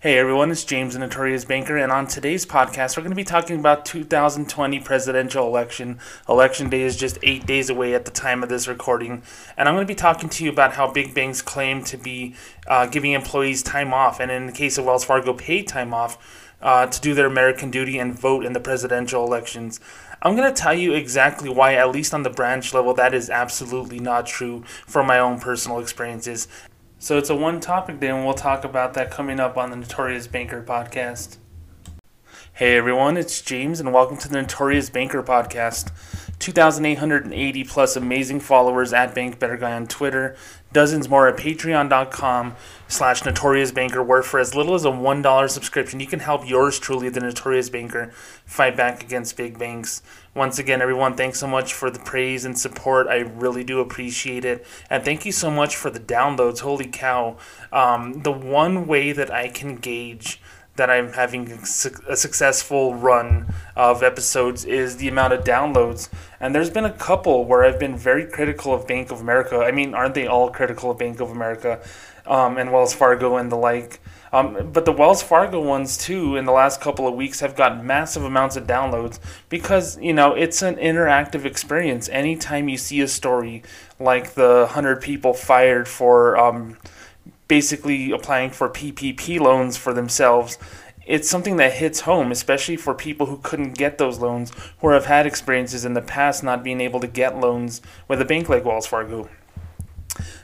Hey everyone, it's James, the Notorious Banker, and on today's podcast, we're going to be talking about 2020 presidential election. Election day is just eight days away at the time of this recording, and I'm going to be talking to you about how big banks claim to be uh, giving employees time off, and in the case of Wells Fargo, paid time off uh, to do their American duty and vote in the presidential elections. I'm going to tell you exactly why, at least on the branch level, that is absolutely not true from my own personal experiences. So it's a one topic day, and we'll talk about that coming up on the Notorious Banker podcast. Hey everyone, it's James, and welcome to the Notorious Banker podcast. 2,880 plus amazing followers at Bank Better Guy on Twitter, dozens more at patreon.com slash notorious banker where for as little as a $1 subscription you can help yours truly the notorious banker fight back against big banks. Once again everyone thanks so much for the praise and support. I really do appreciate it. And thank you so much for the downloads. Holy cow. Um, the one way that i can gauge that I'm having a successful run of episodes is the amount of downloads. And there's been a couple where I've been very critical of Bank of America. I mean, aren't they all critical of Bank of America um, and Wells Fargo and the like? Um, but the Wells Fargo ones too, in the last couple of weeks, have got massive amounts of downloads because you know it's an interactive experience. Anytime you see a story like the hundred people fired for um, basically applying for PPP loans for themselves. It's something that hits home, especially for people who couldn't get those loans or have had experiences in the past not being able to get loans with a bank like Wells Fargo.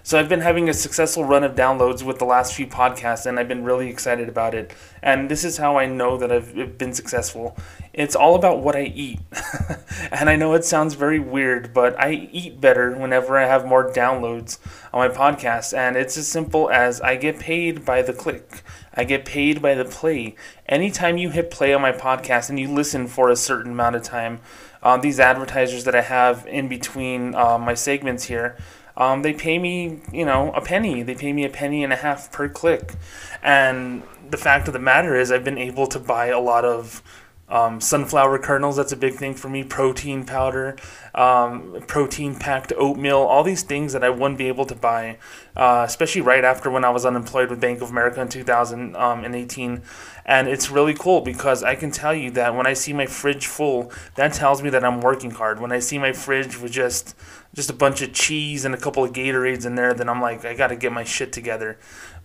So I've been having a successful run of downloads with the last few podcasts, and I've been really excited about it. And this is how I know that I've been successful. It's all about what I eat. and I know it sounds very weird, but I eat better whenever I have more downloads on my podcast. And it's as simple as I get paid by the click. I get paid by the play. Anytime you hit play on my podcast and you listen for a certain amount of time, um, these advertisers that I have in between uh, my segments here, um, they pay me, you know, a penny. They pay me a penny and a half per click. And the fact of the matter is, I've been able to buy a lot of um, sunflower kernels, that's a big thing for me. Protein powder, um, protein packed oatmeal, all these things that I wouldn't be able to buy, uh, especially right after when I was unemployed with Bank of America in 2018. And it's really cool because I can tell you that when I see my fridge full, that tells me that I'm working hard. When I see my fridge with just just a bunch of cheese and a couple of Gatorades in there, then I'm like, I got to get my shit together.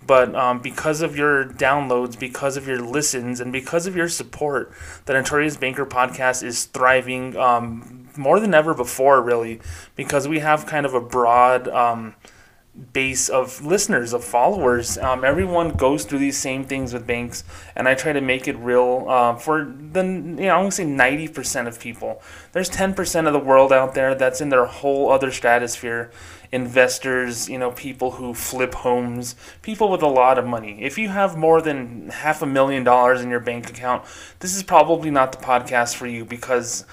But um, because of your downloads, because of your listens, and because of your support, the Notorious Banker podcast is thriving um, more than ever before, really, because we have kind of a broad. Um, base of listeners of followers um, everyone goes through these same things with banks and i try to make it real uh, for the you know i'm going to say 90% of people there's 10% of the world out there that's in their whole other stratosphere investors you know people who flip homes people with a lot of money if you have more than half a million dollars in your bank account this is probably not the podcast for you because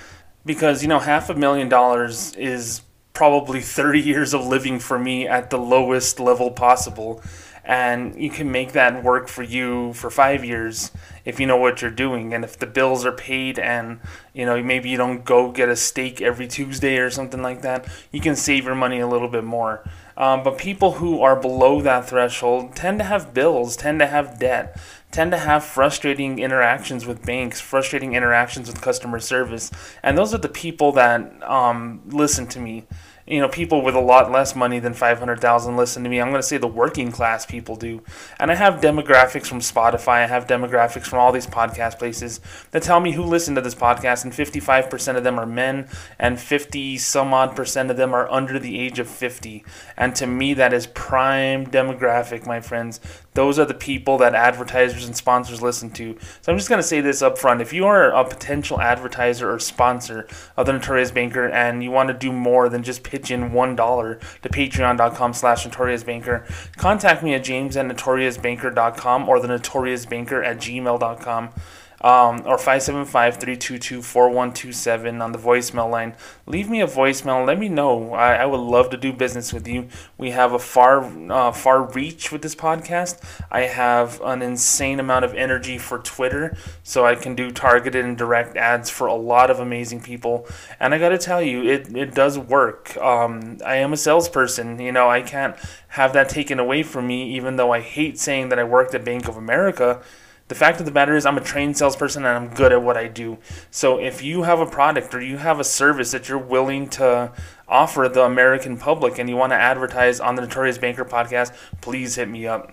because you know half a million dollars is probably 30 years of living for me at the lowest level possible. And you can make that work for you for five years if you know what you're doing. And if the bills are paid and, you know, maybe you don't go get a steak every Tuesday or something like that, you can save your money a little bit more. Um, but people who are below that threshold tend to have bills, tend to have debt, tend to have frustrating interactions with banks, frustrating interactions with customer service. And those are the people that um, listen to me you know, people with a lot less money than 500,000 listen to me. I'm going to say the working class people do. And I have demographics from Spotify, I have demographics from all these podcast places that tell me who listened to this podcast, and 55% of them are men, and 50 some odd percent of them are under the age of 50. And to me, that is prime demographic, my friends. Those are the people that advertisers and sponsors listen to. So I'm just going to say this up front. If you are a potential advertiser or sponsor of the Notorious Banker and you want to do more than just pitch in $1 to patreon.com slash notoriousbanker, contact me at james at notoriousbanker.com or the notoriousbanker at gmail.com. um, or 575-322-4127 on the voicemail line. Leave me a voicemail. Let me know. I, I would love to do business with you. We have a far uh, far reach with this podcast. I have an insane amount of energy for Twitter, so I can do targeted and direct ads for a lot of amazing people. And I got to tell you, it, it does work. Um, I am a salesperson. You know, I can't have that taken away from me, even though I hate saying that I worked at Bank of America the fact of the matter is, I'm a trained salesperson and I'm good at what I do. So if you have a product or you have a service that you're willing to offer the American public and you want to advertise on the Notorious Banker podcast, please hit me up.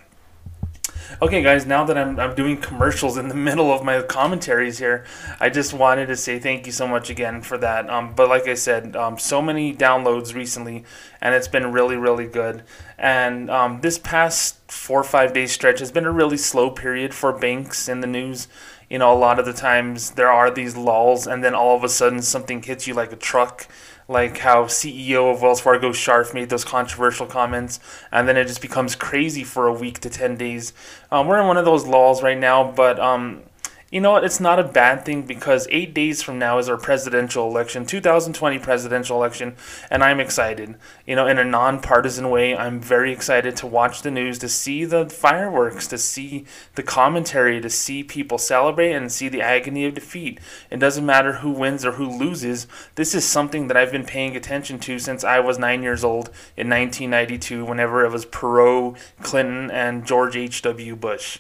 Okay, guys, now that I'm, I'm doing commercials in the middle of my commentaries here, I just wanted to say thank you so much again for that. Um, but like I said, um, so many downloads recently, and it's been really, really good. And um, this past four or five day stretch has been a really slow period for banks in the news. You know, a lot of the times there are these lulls, and then all of a sudden something hits you like a truck like how CEO of Wells Fargo Scharf made those controversial comments, and then it just becomes crazy for a week to 10 days. Um, we're in one of those lulls right now, but um, you know what? It's not a bad thing because eight days from now is our presidential election, 2020 presidential election, and I'm excited. You know, in a nonpartisan way, I'm very excited to watch the news, to see the fireworks, to see the commentary, to see people celebrate and see the agony of defeat. It doesn't matter who wins or who loses. This is something that I've been paying attention to since I was nine years old in 1992, whenever it was Perot, Clinton, and George H.W. Bush.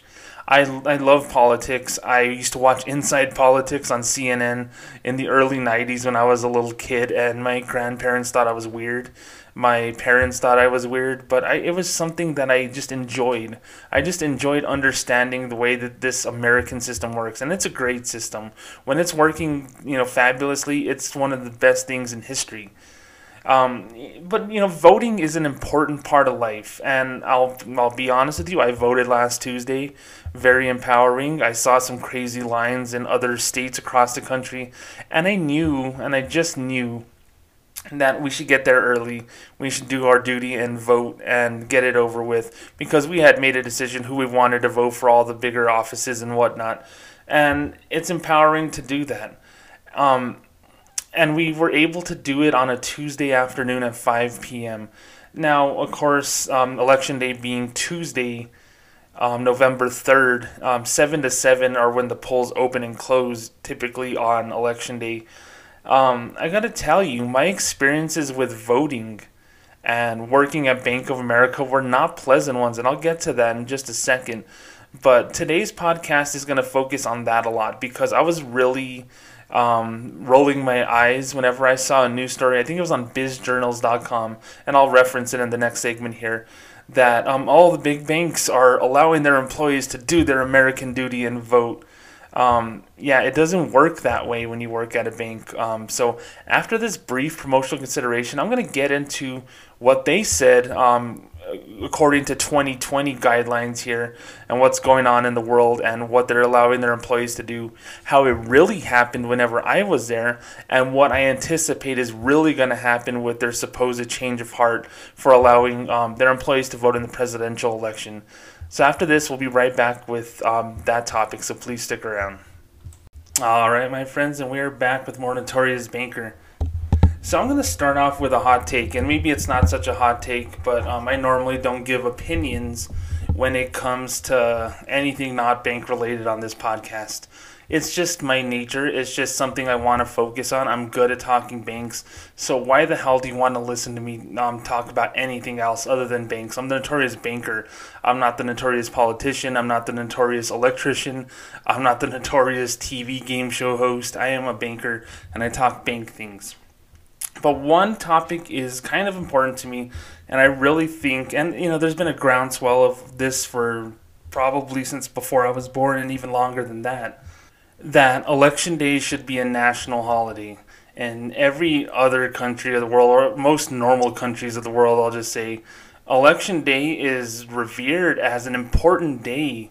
I, I love politics. I used to watch Inside Politics on CNN in the early 90s when I was a little kid, and my grandparents thought I was weird. My parents thought I was weird, but I, it was something that I just enjoyed. I just enjoyed understanding the way that this American system works, and it's a great system. When it's working, you know, fabulously, it's one of the best things in history. Um, but you know, voting is an important part of life, and I'll I'll be honest with you. I voted last Tuesday, very empowering. I saw some crazy lines in other states across the country, and I knew, and I just knew that we should get there early. We should do our duty and vote and get it over with because we had made a decision who we wanted to vote for all the bigger offices and whatnot, and it's empowering to do that. Um, and we were able to do it on a Tuesday afternoon at 5 p.m. Now, of course, um, election day being Tuesday, um, November 3rd, um, 7 to 7 are when the polls open and close, typically on election day. Um, I gotta tell you, my experiences with voting and working at Bank of America were not pleasant ones, and I'll get to that in just a second. But today's podcast is gonna focus on that a lot because I was really um, rolling my eyes whenever I saw a news story. I think it was on bizjournals.com, and I'll reference it in the next segment here. That um, all the big banks are allowing their employees to do their American duty and vote. Um, yeah, it doesn't work that way when you work at a bank. Um, so after this brief promotional consideration, I'm going to get into what they said um, according to 2020 guidelines here and what's going on in the world and what they're allowing their employees to do, how it really happened whenever I was there, and what I anticipate is really going to happen with their supposed change of heart for allowing um, their employees to vote in the presidential election. So after this, we'll be right back with um, that topic, so please stick around. All right, my friends, and we are back with more Notorious Banker. So I'm going to start off with a hot take, and maybe it's not such a hot take, but um, I normally don't give opinions when it comes to anything not bank related on this podcast. It's just my nature. It's just something I want to focus on. I'm good at talking banks. So why the hell do you want to listen to me um, talk about anything else other than banks? I'm the notorious banker. I'm not the notorious politician. I'm not the notorious electrician. I'm not the notorious TV game show host. I am a banker and I talk bank things. But one topic is kind of important to me, and I really think, and you know, there's been a groundswell of this for probably since before I was born, and even longer than that, that election day should be a national holiday. In every other country of the world, or most normal countries of the world, I'll just say, election day is revered as an important day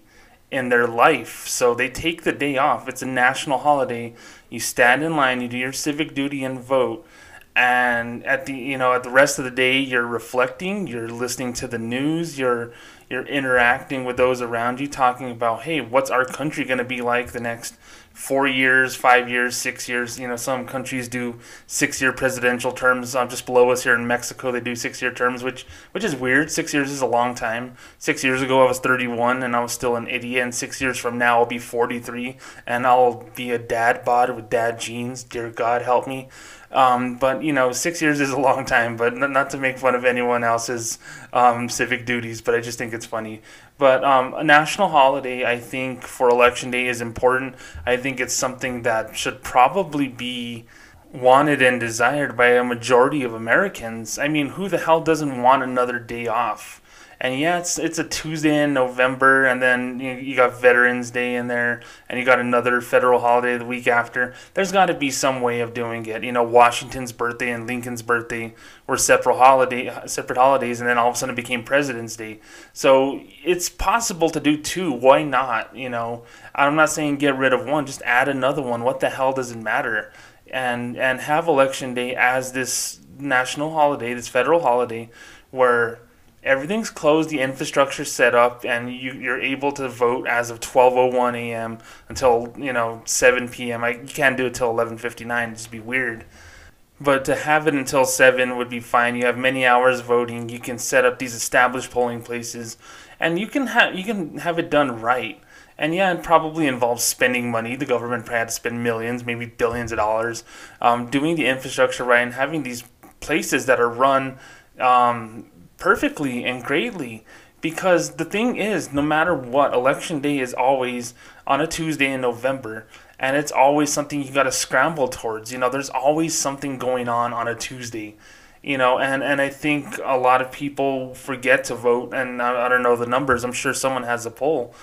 in their life. So they take the day off. It's a national holiday. You stand in line, you do your civic duty and vote and at the you know at the rest of the day you're reflecting you're listening to the news you're you're interacting with those around you, talking about, hey, what's our country going to be like the next four years, five years, six years. You know, some countries do six-year presidential terms. Um, just below us here in Mexico, they do six-year terms, which which is weird. Six years is a long time. Six years ago, I was 31 and I was still an idiot. And six years from now, I'll be 43 and I'll be a dad bod with dad jeans. Dear God, help me. Um, but you know, six years is a long time. But not to make fun of anyone else's um, civic duties, but I just think it's funny. But um, a national holiday, I think, for election day is important. I think it's something that should probably be wanted and desired by a majority of Americans. I mean, who the hell doesn't want another day off? And yeah, it's it's a Tuesday in November, and then you, you got Veterans Day in there, and you got another federal holiday the week after. There's got to be some way of doing it. You know, Washington's birthday and Lincoln's birthday were separate holiday separate holidays, and then all of a sudden it became President's Day. So it's possible to do two. Why not? You know, I'm not saying get rid of one, just add another one. What the hell does it matter? And and have election day as this national holiday, this federal holiday, where everything's closed, the infrastructure's set up, and you, you're able to vote as of 12:01 a.m. until you know 7 p.m. I you can't do it till 11:59. It'd just be weird. But to have it until 7 would be fine. You have many hours voting. You can set up these established polling places, and you can have you can have it done right. And yeah, it probably involves spending money. The government probably had to spend millions, maybe billions of dollars, um, doing the infrastructure right and having these places that are run um, perfectly and greatly because the thing is no matter what election day is always on a tuesday in november and it's always something you got to scramble towards you know there's always something going on on a tuesday you know and and i think a lot of people forget to vote and i, I don't know the numbers i'm sure someone has a poll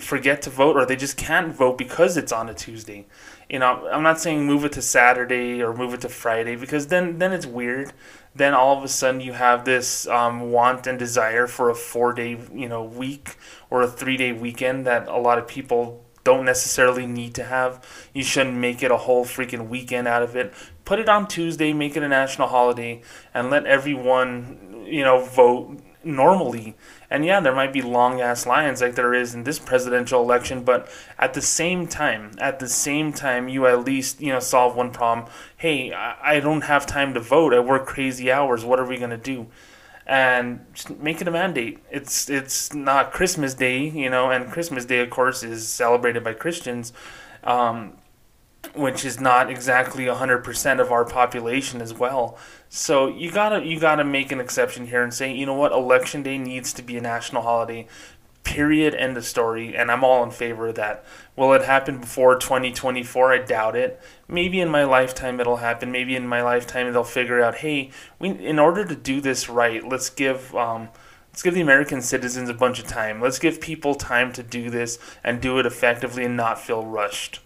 forget to vote or they just can't vote because it's on a tuesday. You know i'm not saying move it to saturday or move it to friday because then then it's weird then all of a sudden you have this um, want and desire for a four day you know week or a three day weekend that a lot of people don't necessarily need to have. You shouldn't make it a whole freaking weekend out of it. Put it on Tuesday, make it a national holiday, and let everyone you know vote normally. And yeah, there might be long ass lines like there is in this presidential election, but at the same time, at the same time, you at least you know solve one problem. Hey, I, don't have time to vote. I work crazy hours. What are we gonna do? And make it a mandate. It's it's not Christmas Day, you know, and Christmas Day, of course, is celebrated by Christians. Um, which is not exactly 100% of our population as well. So you gotta you gotta make an exception here and say, you know what, election day needs to be a national holiday. Period. End of story. And I'm all in favor of that. Will it happen before 2024? I doubt it. Maybe in my lifetime it'll happen. Maybe in my lifetime they'll figure out, hey, we in order to do this right, let's give um, Let's give the American citizens a bunch of time. Let's give people time to do this and do it effectively and not feel rushed.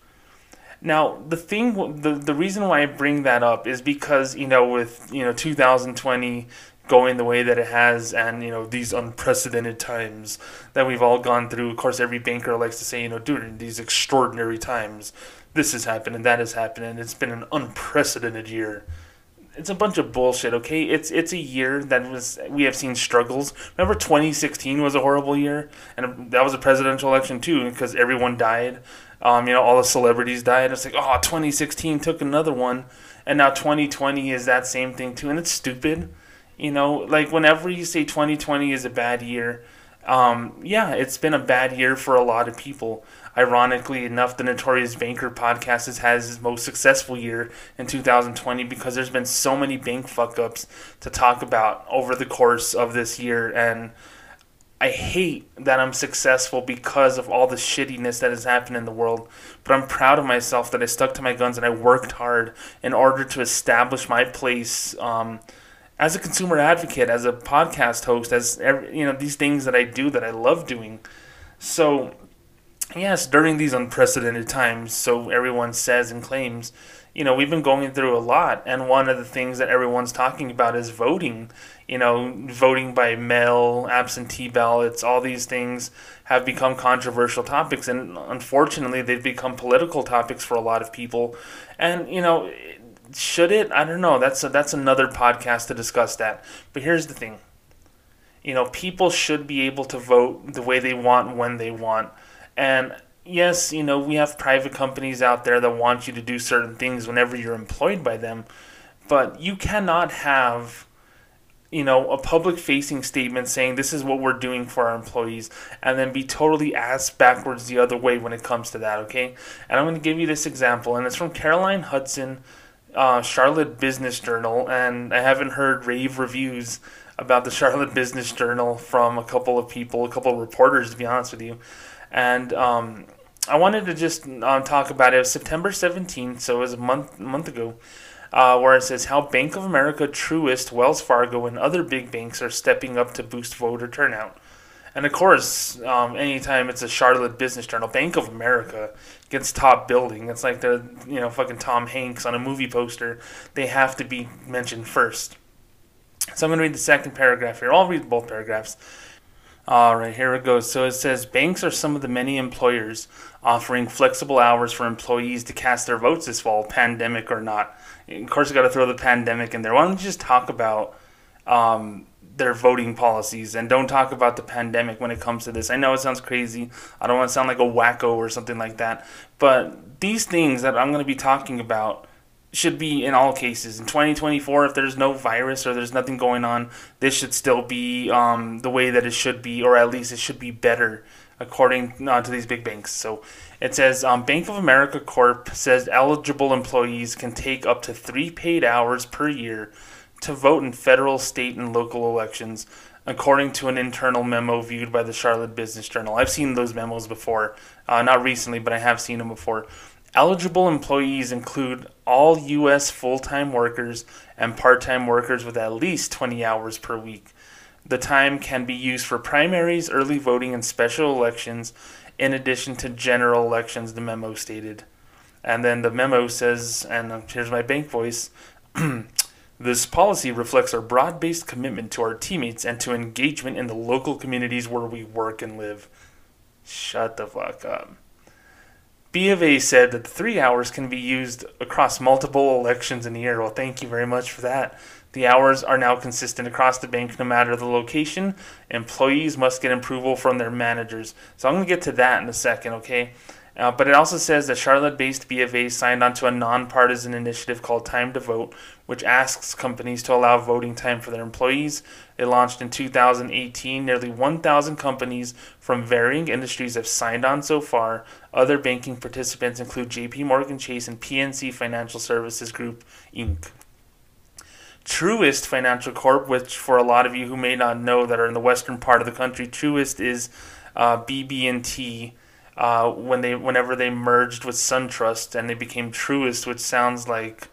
Now, the thing, the, the reason why I bring that up is because, you know, with, you know, 2020 going the way that it has and, you know, these unprecedented times that we've all gone through. Of course, every banker likes to say, you know, during these extraordinary times, this has happened and that has happened and it's been an unprecedented year. It's a bunch of bullshit, okay? It's it's a year that was we have seen struggles. Remember 2016 was a horrible year and that was a presidential election too because everyone died. Um, you know, all the celebrities died. It's like, oh, 2016 took another one, and now 2020 is that same thing too, and it's stupid. You know, like whenever you say 2020 is a bad year, um, yeah, it's been a bad year for a lot of people. Ironically enough, the Notorious Banker podcast has had his most successful year in 2020 because there's been so many bank fuck ups to talk about over the course of this year, and I hate that I'm successful because of all the shittiness that has happened in the world, but I'm proud of myself that I stuck to my guns and I worked hard in order to establish my place um, as a consumer advocate, as a podcast host, as every, you know these things that I do that I love doing. So, yes, during these unprecedented times, so everyone says and claims, you know, we've been going through a lot, and one of the things that everyone's talking about is voting. You know, voting by mail, absentee ballots, all these things have become controversial topics, and unfortunately, they've become political topics for a lot of people. And you know, should it? I don't know. That's a, that's another podcast to discuss that. But here's the thing. You know, people should be able to vote the way they want when they want. And yes, you know, we have private companies out there that want you to do certain things whenever you're employed by them, but you cannot have you know, a public facing statement saying this is what we're doing for our employees and then be totally ass backwards the other way when it comes to that, okay? And I'm going to give you this example, and it's from Caroline Hudson, uh, Charlotte Business Journal, and I haven't heard rave reviews about the Charlotte Business Journal from a couple of people, a couple of reporters, to be honest with you. And um, I wanted to just um, talk about it. It was September 17th, so it was a month month ago, uh, where it says how Bank of America, Truist, Wells Fargo, and other big banks are stepping up to boost voter turnout. And of course, um, anytime it's a Charlotte Business Journal, Bank of America gets top building. It's like the you know fucking Tom Hanks on a movie poster. They have to be mentioned first. So I'm going to read the second paragraph here. I'll read both paragraphs. All right, here it goes. So it says banks are some of the many employers offering flexible hours for employees to cast their votes this fall, pandemic or not. Of course, you got to throw the pandemic in there. Why don't you just talk about um, their voting policies and don't talk about the pandemic when it comes to this? I know it sounds crazy. I don't want to sound like a wacko or something like that. But these things that I'm going to be talking about should be in all cases. In 2024, if there's no virus or there's nothing going on, this should still be um, the way that it should be, or at least it should be better according uh, to these big banks. So it says um, Bank of America Corp says eligible employees can take up to three paid hours per year to vote in federal, state, and local elections, according to an internal memo viewed by the Charlotte Business Journal. I've seen those memos before, uh, not recently, but I have seen them before. Eligible employees include all U.S. full time workers and part time workers with at least 20 hours per week. The time can be used for primaries, early voting, and special elections, in addition to general elections, the memo stated. And then the memo says, and um, here's my bank voice this policy reflects our broad based commitment to our teammates and to engagement in the local communities where we work and live. Shut the fuck up. B of A said that the three hours can be used across multiple elections in a year. Well, thank you very much for that. The hours are now consistent across the bank no matter the location. Employees must get approval from their managers. So I'm going to get to that in a second, okay? Uh, but it also says that Charlotte based BofA signed onto a nonpartisan initiative called Time to Vote, which asks companies to allow voting time for their employees. It launched in 2018. Nearly 1,000 companies from varying industries have signed on so far. Other banking participants include JP Morgan Chase and PNC Financial Services Group, Inc. Truist Financial Corp, which for a lot of you who may not know that are in the western part of the country, Truist is uh, BB&T uh, when they whenever they merged with SunTrust and they became Truist, which sounds like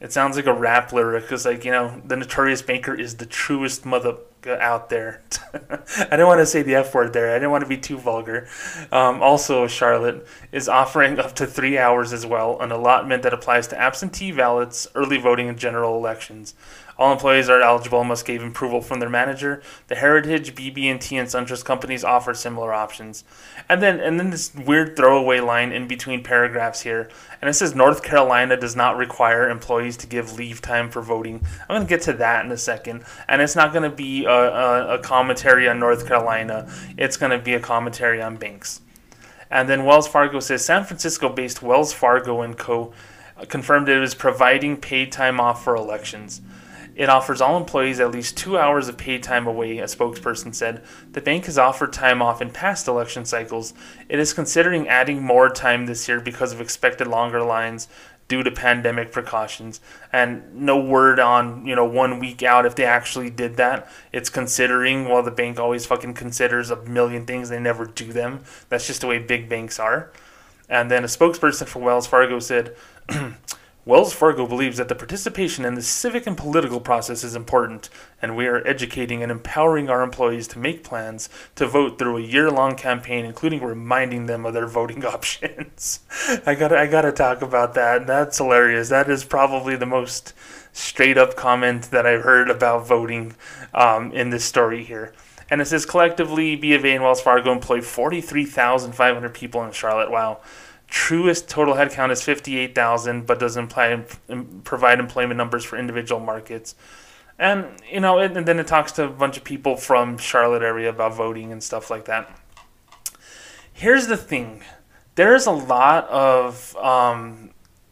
it sounds like a rap lyric because like you know the notorious banker is the truest mother out there. I didn't want to say the F word there. I didn't want to be too vulgar. Um, also, Charlotte is offering up to three hours as well, an allotment that applies to absentee ballots, early voting, and general elections. All employees are eligible and must give approval from their manager. The Heritage, BB&T, and SunTrust companies offer similar options. And then and then this weird throwaway line in between paragraphs here, and it says North Carolina does not require employees to give leave time for voting. I'm going to get to that in a second, and it's not going to be a, a, a commentary on North Carolina. It's going to be a commentary on banks. And then Wells Fargo says San Francisco-based Wells Fargo and Co. confirmed it is providing paid time off for elections. It offers all employees at least two hours of paid time away, a spokesperson said. The bank has offered time off in past election cycles. It is considering adding more time this year because of expected longer lines due to pandemic precautions. And no word on you know one week out if they actually did that. It's considering while the bank always fucking considers a million things. They never do them. That's just the way big banks are. And then a spokesperson for wells fargo said Wells Fargo believes that the participation in the civic and political process is important, and we are educating and empowering our employees to make plans to vote through a year-long campaign, including reminding them of their voting options. I got I got to talk about that. That's hilarious. That is probably the most straight-up comment that I've heard about voting um, in this story here. And it says collectively, B of A and Wells Fargo employ 43,500 people in Charlotte. Wow. Truist total headcount is 58,000, but doesn't imply, provide employment numbers for individual markets. And you know, and, and then it talks to a bunch of people from Charlotte area about voting and stuff like that. Here's the thing: there's a lot of um,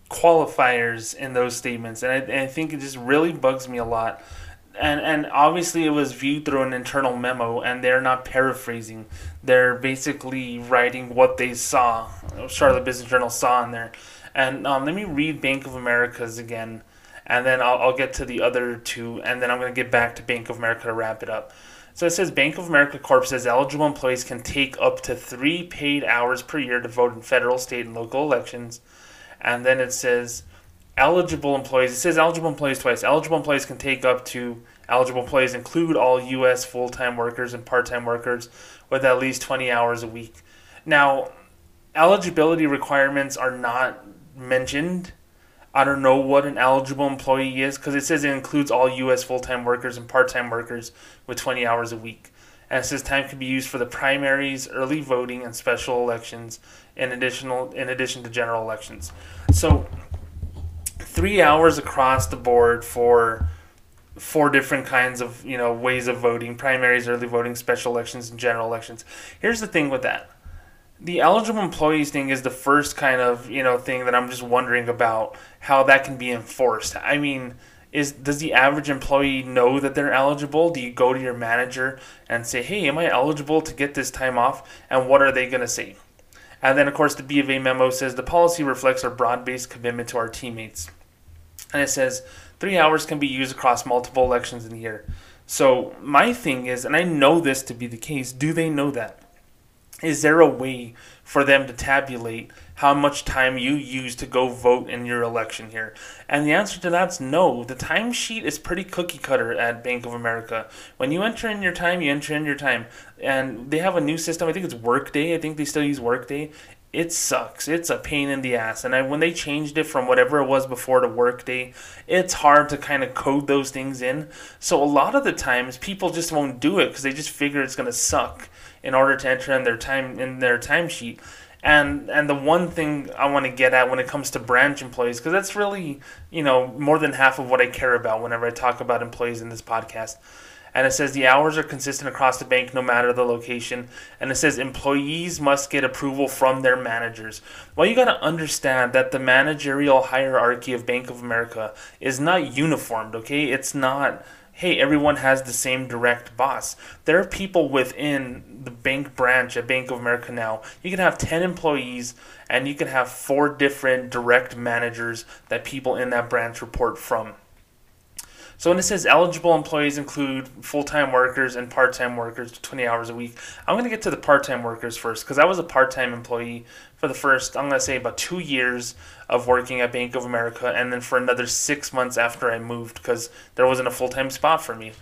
qualifiers in those statements, and I, and I think it just really bugs me a lot. And and obviously it was viewed through an internal memo, and they're not paraphrasing. They're basically writing what they saw. Charlotte Business Journal saw in there. And um, let me read Bank of America's again and then I'll, I'll get to the other two, and then I'm going to get back to Bank of America to wrap it up. So it says Bank of America Corp says eligible employees can take up to three paid hours per year to vote in federal, state, and local elections. And then it says eligible employees. It says eligible employees twice. Eligible employees can take up to eligible employees include all U.S. full time workers and part time workers with at least 20 hours a week. Now, eligibility requirements are not mentioned I don't know what an eligible employee is because it says it includes all U.S. full time workers and part time workers with 20 hours a week. And it says time can be used for the primaries, early voting, and special elections, in additional in addition to general elections. So, three hours across the board for four different kinds of you know ways of voting: primaries, early voting, special elections, and general elections. Here's the thing with that the eligible employees thing is the first kind of you know thing that I'm just wondering about how that can be enforced. I mean, is does the average employee know that they're eligible? Do you go to your manager and say, "Hey, am I eligible to get this time off?" And what are they going to say? And then, of course, the B of A memo says the policy reflects our broad-based commitment to our teammates, and it says three hours can be used across multiple elections in a year. So my thing is, and I know this to be the case. Do they know that? is there a way for them to tabulate how much time you use to go vote in your election here? And the answer to that's no. The timesheet is pretty cookie cutter at Bank of America. When you enter in your time, you enter in your time. And they have a new system. I think it's Workday. I think they still use Workday. It sucks. It's a pain in the ass. And I, when they changed it from whatever it was before to Workday, it's hard to kind of code those things in. So a lot of the times, people just won't do it because they just figure it's to suck in order to enter in their time in their timesheet. And and the one thing I want to get at when it comes to branch employees, because that's really you know more than half of what I care about whenever I talk about employees in this podcast. And it says the hours are consistent across the bank no matter the location. And it says employees must get approval from their managers. Well, you got to understand that the managerial hierarchy of Bank of America is not uniformed, okay? It's not hey, everyone has the same direct boss. There are people within the bank branch at Bank of America now. You can have 10 employees and you can have four different direct managers that people in that branch report from. So when it says eligible employees include full-time workers and part-time workers, 20 hours a week, I'm going to get to the part-time workers first because I was a part-time employee for the first, I'm going to say about two years of working at Bank of America, and then for another six months after I moved because there wasn't a full-time spot for me.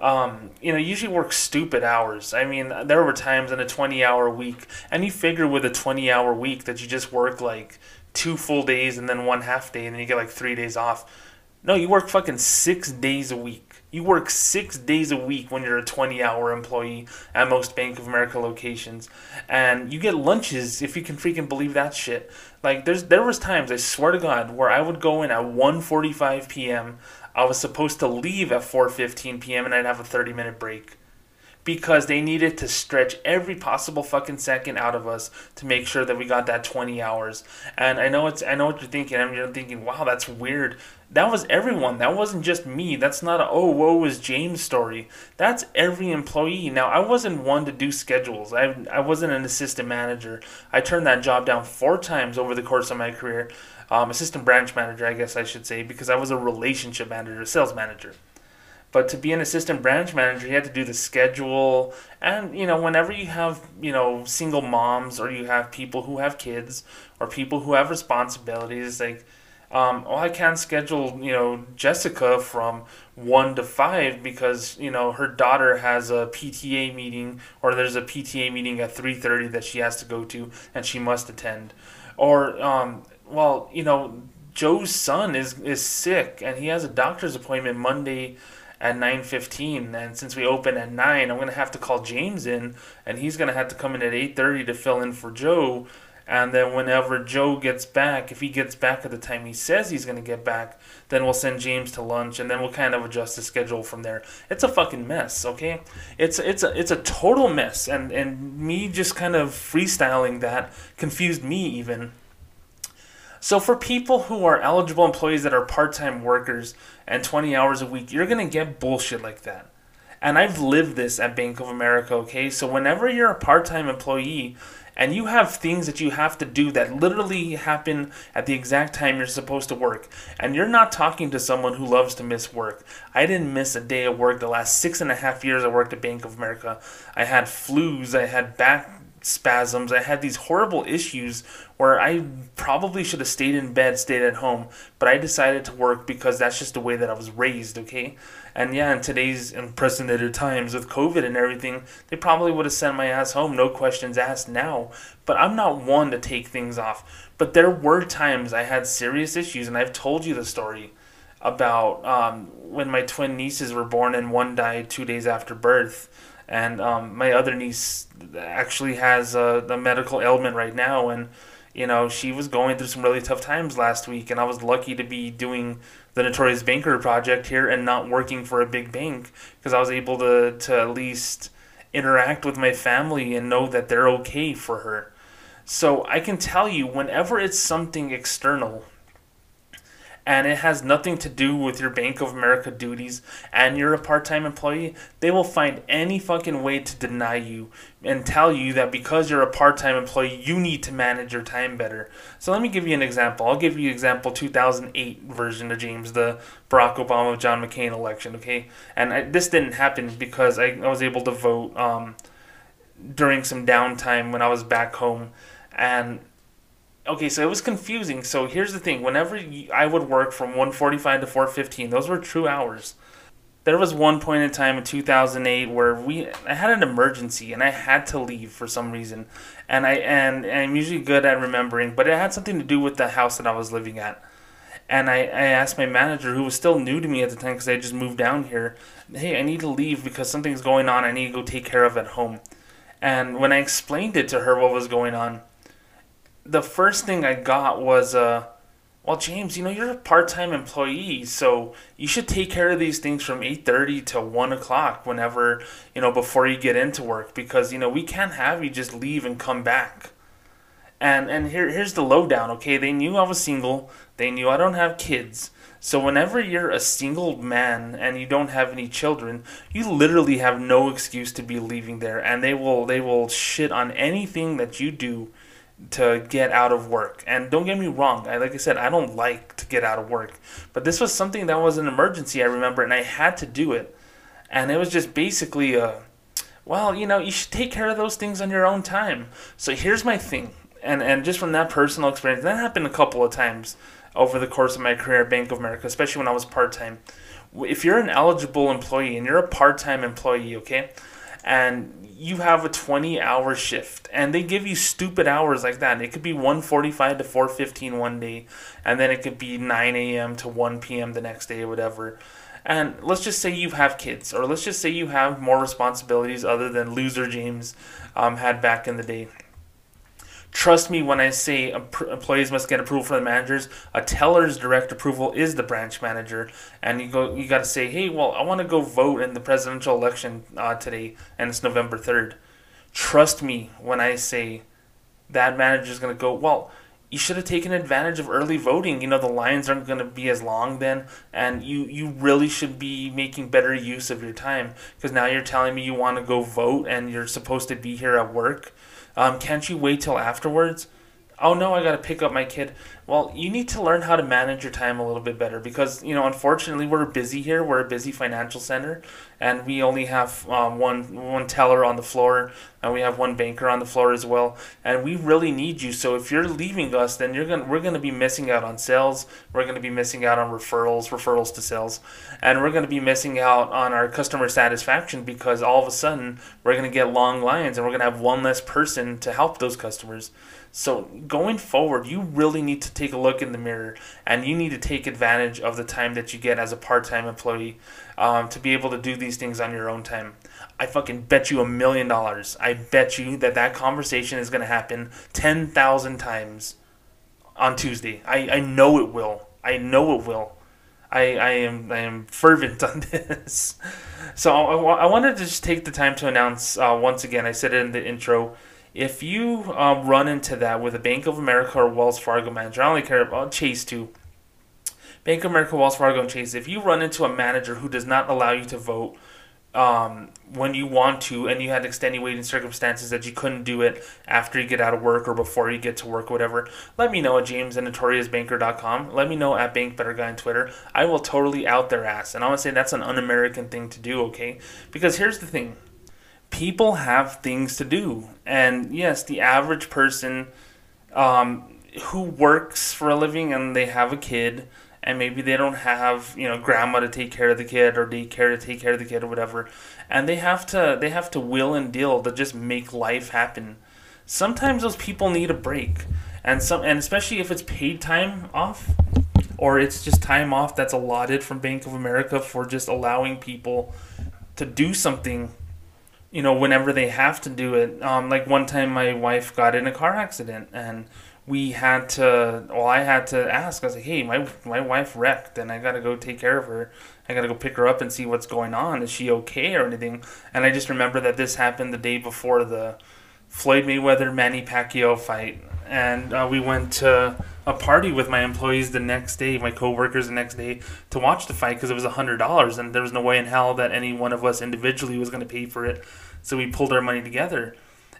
Um, you know, usually work stupid hours. I mean, there were times in a 20 hour week, and you figure with a 20 hour week that you just work like two full days and then one half day, and then you get like three days off no, you work fucking six days a week. You work six days a week when you're a 20 hour employee at most Bank of America locations. And you get lunches if you can freaking believe that shit. Like there's there was times, I swear to God, where I would go in at 1:45 p.m. I was supposed to leave at 4:15 p.m. and I'd have a 30 minute break because they needed to stretch every possible fucking second out of us to make sure that we got that 20 hours. And I know it's I know what you're thinking. I'm you're thinking, wow, that's weird. That was everyone. That wasn't just me. That's not a oh woe was James story. That's every employee. Now I wasn't one to do schedules. I I wasn't an assistant manager. I turned that job down four times over the course of my career. Um, assistant branch manager, I guess I should say, because I was a relationship manager, a sales manager. But to be an assistant branch manager, you had to do the schedule. And, you know, whenever you have, you know, single moms or you have people who have kids or people who have responsibilities, like, um, oh, I can't schedule, you know, Jessica from 1 to 5 because, you know, her daughter has a PTA meeting or there's a PTA meeting at 3.30 that she has to go to and she must attend. Or, um, well, you know, Joe's son is, is sick and he has a doctor's appointment Monday at 9.15 and since we open at 9 i'm going to have to call james in and he's going to have to come in at 8.30 to fill in for joe And then whenever Joe gets back, if he gets back at the time he says he's going to get back, then we'll send James to lunch and then we'll kind of adjust the schedule from there. It's a fucking mess, okay? It's it's a it's a total mess and and me just kind of freestyling that confused me even. So for people who are eligible employees that are part-time workers and 20 hours a week, you're going to get bullshit like that. And I've lived this at Bank of America, okay? So whenever you're a part-time employee and you have things that you have to do that literally happen at the exact time you're supposed to work, and you're not talking to someone who loves to miss work. I didn't miss a day of work the last six and a half years I worked at Bank of America. I had flus, I had back spasms. I had these horrible issues where I probably should have stayed in bed, stayed at home, but I decided to work because that's just the way that I was raised, okay? And yeah, in today's unprecedented times with COVID and everything, they probably would have sent my ass home, no questions asked now. But I'm not one to take things off. But there were times I had serious issues, and I've told you the story about um, when my twin nieces were born and one died two days after birth and um, my other niece actually has a, a medical ailment right now and you know she was going through some really tough times last week and i was lucky to be doing the notorious banker project here and not working for a big bank because i was able to, to at least interact with my family and know that they're okay for her. So i can tell you whenever it's something external and it has nothing to do with your Bank of America duties and you're a part time employee, they will find any fucking way to deny you and tell you that because you're a part time employee, you need to manage your time better. So let me give you an example. I'll give you example 2008 version of James, the Barack Obama John McCain election, okay? And I, this didn't happen because I, I was able to vote um, during some downtime when I was back home. And okay, so it was confusing. So here's the thing: whenever I would work from 1:45 to 4:15, those were true hours. There was one point in time in 2008 where we I had an emergency and I had to leave for some reason, and I and, and I'm usually good at remembering, but it had something to do with the house that I was living at. And I, I asked my manager, who was still new to me at the time because I just moved down here, hey, I need to leave because something's going on. I need to go take care of at home. And when I explained it to her what was going on, the first thing I got was, uh, well, James, you know, you're a part-time employee, so you should take care of these things from 8.30 to 1 o'clock whenever, you know, before you get into work because, you know, we can't have you just leave and come back. And, and here, here's the lowdown, okay? They knew I was single. They knew I don't have kids. So whenever you're a single man and you don't have any children, you literally have no excuse to be leaving there and they will they will shit on anything that you do to get out of work. And don't get me wrong, I like I said, I don't like to get out of work. But this was something that was an emergency, I remember, and I had to do it. And it was just basically a well, you know, you should take care of those things on your own time. So here's my thing. And and just from that personal experience, that happened a couple of times over the course of my career at Bank of America, especially when I was part time. If you're an eligible employee and you're a part time employee, okay, and you have a 20 hour shift and they give you stupid hours like that it could be 1.45 to 4.15 one day and then it could be 9 a.m to 1 p.m the next day or whatever. And let's just say you have kids or let's just say you have more responsibilities other than loser james um, had back in the day Trust me when I say employees must get approval from the managers. A teller's direct approval is the branch manager, and you go. You got to say, hey, well, I want to go vote in the presidential election uh, today, and it's November third. Trust me when I say that manager is going to go. Well, you should have taken advantage of early voting. You know the lines aren't going to be as long then, and you you really should be making better use of your time because now you're telling me you want to go vote and you're supposed to be here at work um, can't you wait till afterwards? Oh no, I got to pick up my kid. Well, you need to learn how to manage your time a little bit better because, you know, unfortunately, we're busy here. We're a busy financial center, and we only have um, one one teller on the floor, and we have one banker on the floor as well. And we really need you. So if you're leaving us, then you're gonna we're gonna be missing out on sales. We're gonna be missing out on referrals, referrals to sales, and we're gonna be missing out on our customer satisfaction because all of a sudden we're gonna get long lines, and we're gonna have one less person to help those customers. So going forward, you really need to take a look in the mirror and you need to take advantage of the time that you get as a part-time employee. um, to be able to do these things on your own time. I fucking bet you a million dollars. I bet you that that conversation is going to happen 10,000 times on Tuesday. I, I know it will. I know it will. I, I am I am fervent on this. So I, I wanted to just take the time to announce uh, once again. I said it in the intro. If you um, run into that with a Bank of America or Wells Fargo manager, I only care about Chase too. Bank of America, Wells Fargo, and Chase. If you run into a manager who does not allow you to vote um, when you want to, and you had extenuating circumstances that you couldn't do it after you get out of work or before you get to work, or whatever, let me know at james notoriousbanker.com. Let me know at BankBetterGuy on Twitter. I will totally out their ass. And I to say that's an un American thing to do, okay? Because here's the thing people have things to do. And yes, the average person um, who works for a living and they have a kid and maybe they don't have you know grandma to take care of the kid or daycare to take care of the kid or whatever and they have to they have to will and deal to just make life happen sometimes those people need a break and some and especially if it's paid time off or it's just time off that's allotted from bank of america for just allowing people to do something you know whenever they have to do it. Um, like one time my wife got in a car accident and we had to well i had to ask. I was like hey my, my wife wrecked and i gotta go take care of her. I gotta go pick her up and see what's going on. Is she okay or anything? And i just remember that this happened the day before the floyd mayweather manny pacquiao fight and uh, we went to a party with my employees the next day my coworkers the next day to watch the fight because it was hundred dollars and there was no way in hell that any one of us individually was going to pay for it so we pulled our money together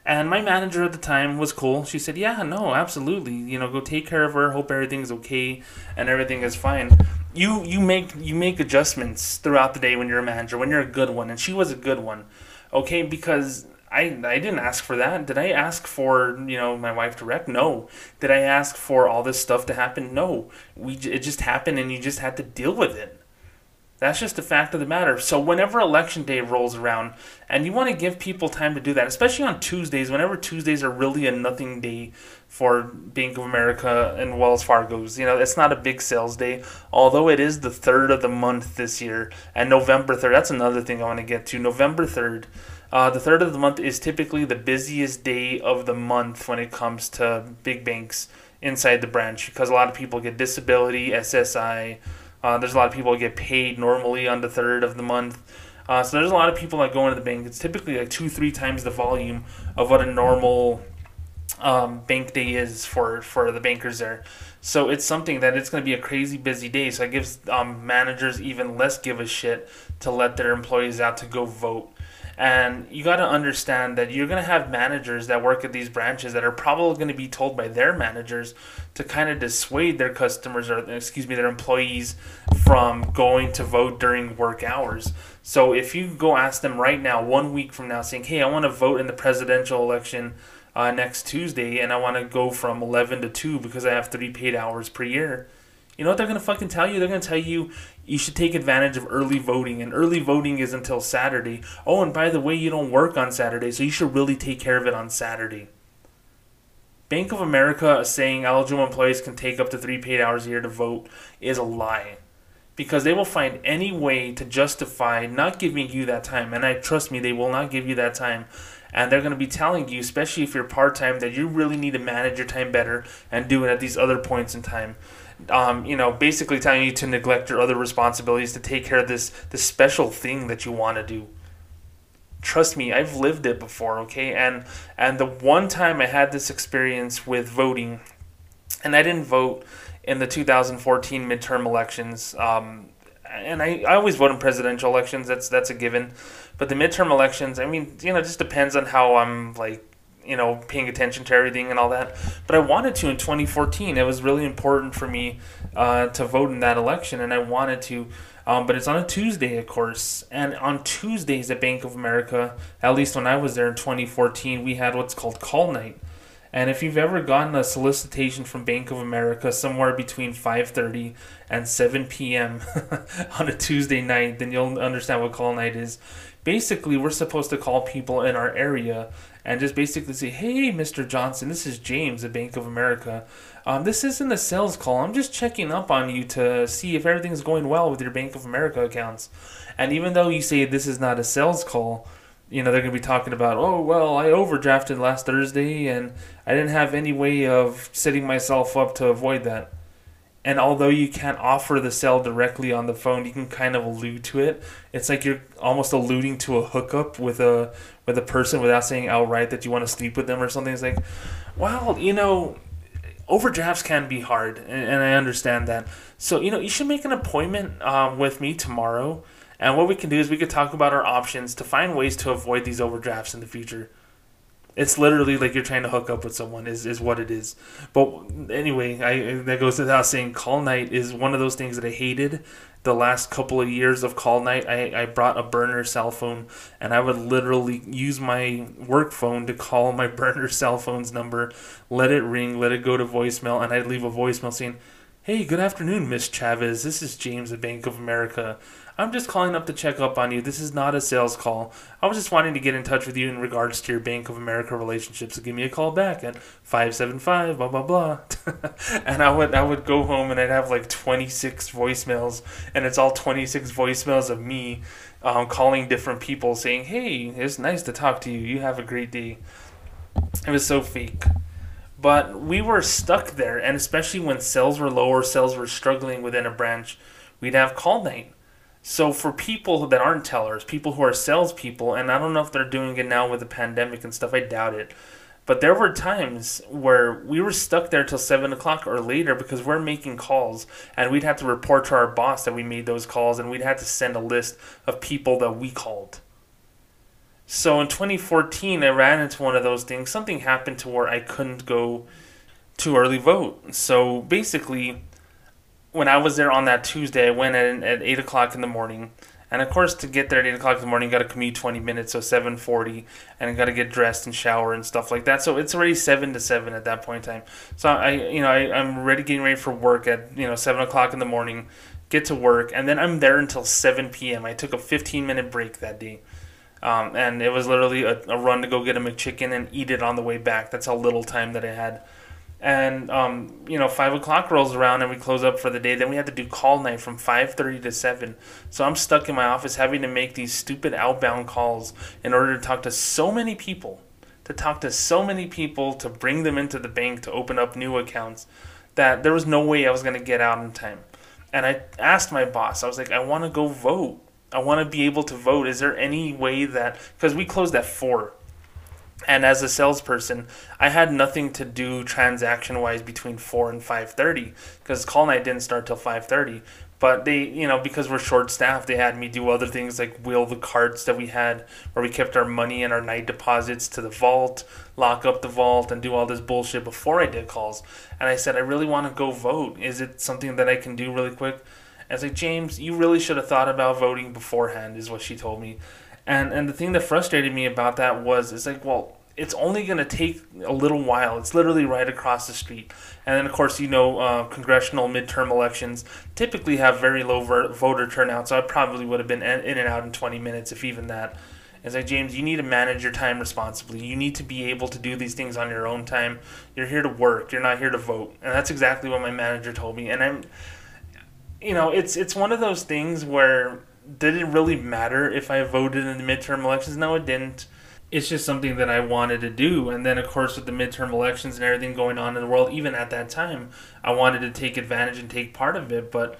and my manager at the time was cool. She said, "Yeah, no, absolutely. You know, go take care of her. Hope everything's okay and everything is fine." You you make you make adjustments throughout the day when you're a manager, when you're a good one, and she was a good one. Okay, because I I didn't ask for that. Did I ask for, you know, my wife to wreck? No. Did I ask for all this stuff to happen? No. We it just happened and you just had to deal with it. That's just a fact of the matter. So whenever election day rolls around, and you want to give people time to do that, especially on Tuesdays, whenever Tuesdays are really a nothing day for Bank of America and Wells Fargo's, you know, it's not a big sales day, although it is the third of the month this year, and November 3rd, that's another thing I want to get to. November 3rd, uh, the third of the month is typically the busiest day of the month when it comes to big banks inside the branch because a lot of people get disability, SSI, uh, there's a lot of people get paid normally on the third of the month. Uh, so there's a lot of people that go into the bank. It's typically like two, three times the volume of what a normal um, bank day is for, for the bankers there. So it's something that it's going to be a crazy busy day. So it gives um, managers even less give a shit to let their employees out to go vote. And you got to understand that you're going to have managers that work at these branches that are probably going to be told by their managers to kind of dissuade their customers or, excuse me, their employees from going to vote during work hours. So if you go ask them right now, one week from now, saying, hey, I want to vote in the presidential election uh, next Tuesday and I want to go from 11 to 2 because I have three paid hours per year you know what they're going to fucking tell you? They're going to tell you you should take advantage of early voting, and early voting is until Saturday. Oh, and by the way, you don't work on Saturday, so you should really take care of it on Saturday. Bank of America saying eligible employees can take up to three paid hours a year to vote is a lie. Because they will find any way to justify not giving you that time. And I trust me, they will not give you that time. And they're going to be telling you, especially if you're part time, that you really need to manage your time better and do it at these other points in time um, you know, basically telling you to neglect your other responsibilities to take care of this this special thing that you want to do. Trust me, I've lived it before, okay? And and the one time I had this experience with voting, and I didn't vote in the 2014 midterm elections. Um, and I, I always vote in presidential elections. That's that's a given. But the midterm elections, I mean, you know, it just depends on how I'm like you know, paying attention to everything and all that. But I wanted to in 2014. It was really important for me uh, to vote in that election, and I wanted to. Um, but it's on a Tuesday, of course. And on Tuesdays at Bank of America, at least when I was there in 2014, we had what's called call night. And if you've ever gotten a solicitation from Bank of America somewhere between 5:30 and 7 p.m. on a Tuesday night, then you'll understand what call night is. Basically, we're supposed to call people in our area and just basically say, "Hey, Mr. Johnson, this is James at Bank of America. Um, this isn't a sales call. I'm just checking up on you to see if everything's going well with your Bank of America accounts." And even though you say this is not a sales call, you know they're going to be talking about, "Oh, well, I overdrafted last Thursday and I didn't have any way of setting myself up to avoid that." And although you can't offer the sell directly on the phone, you can kind of allude to it. It's like you're almost alluding to a hookup with a with a person without saying outright that you want to sleep with them or something. It's like, well, you know, overdrafts can be hard, and, and I understand that. So you know, you should make an appointment um, with me tomorrow, and what we can do is we could talk about our options to find ways to avoid these overdrafts in the future. It's literally like you're trying to hook up with someone is, is what it is. But anyway, I that goes without saying. Call night is one of those things that I hated. The last couple of years of call night, I, I brought a burner cell phone and I would literally use my work phone to call my burner cell phone's number, let it ring, let it go to voicemail, and I'd leave a voicemail saying, Hey, good afternoon, Miss Chavez. This is James at Bank of America. I'm just calling up to check up on you. This is not a sales call. I was just wanting to get in touch with you in regards to your Bank of America relationship. So give me a call back at 575 blah blah blah. and I would I would go home and I'd have like 26 voicemails and it's all 26 voicemails of me um, calling different people saying, "Hey, it's nice to talk to you. You have a great day." It was so fake. But we were stuck there, and especially when sales were low or sales were struggling within a branch, we'd have call night. So for people that aren't tellers, people who are salespeople, and I don't know if they're doing it now with the pandemic and stuff, I doubt it. But there were times where we were stuck there till seven o'clock or later because we're making calls, and we'd have to report to our boss that we made those calls, and we'd have to send a list of people that we called. So in 2014, I ran into one of those things. Something happened to where I couldn't go to early vote. So basically, when I was there on that Tuesday, I went at, at 8 o'clock in the morning. And of course, to get there at 8 o'clock in the morning, got to commute 20 minutes, so 7.40, and got to get dressed and shower and stuff like that. So it's already 7 to 7 at that point in time. So I, you know, I, I'm ready, getting ready for work at, you know, 7 o'clock in the morning, get to work, and then I'm there until 7 p.m. I took a 15 minute break that day. Um, and it was literally a, a, run to go get a McChicken and eat it on the way back. That's how little time that I had. And um, you know, five o'clock rolls around and we close up for the day. Then we had to do call night from five thirty to seven. So I'm stuck in my office having to make these stupid outbound calls in order to talk to so many people, to talk to so many people to bring them into the bank to open up new accounts, that there was no way I was going to get out in time. And I asked my boss. I was like, I want to go vote I want to be able to vote. Is there any way that because we closed at four, and as a salesperson, I had nothing to do transaction wise between four and five thirty because call night didn't start till five thirty. But they, you know, because we're short staffed, they had me do other things like wheel the carts that we had where we kept our money and our night deposits to the vault, lock up the vault, and do all this bullshit before I did calls. And I said, I really want to go vote. Is it something that I can do really quick? I was like, James, you really should have thought about voting beforehand, is what she told me. And and the thing that frustrated me about that was, it's like, well, it's only going to take a little while. It's literally right across the street. And then, of course, you know, uh, congressional midterm elections typically have very low ver- voter turnout, so I probably would have been in and out in 20 minutes, if even that. It's like, James, you need to manage your time responsibly. You need to be able to do these things on your own time. You're here to work, you're not here to vote. And that's exactly what my manager told me. And I'm you know, it's it's one of those things where did it really matter if I voted in the midterm elections? No, it didn't. It's just something that I wanted to do. And then, of course, with the midterm elections and everything going on in the world, even at that time, I wanted to take advantage and take part of it. But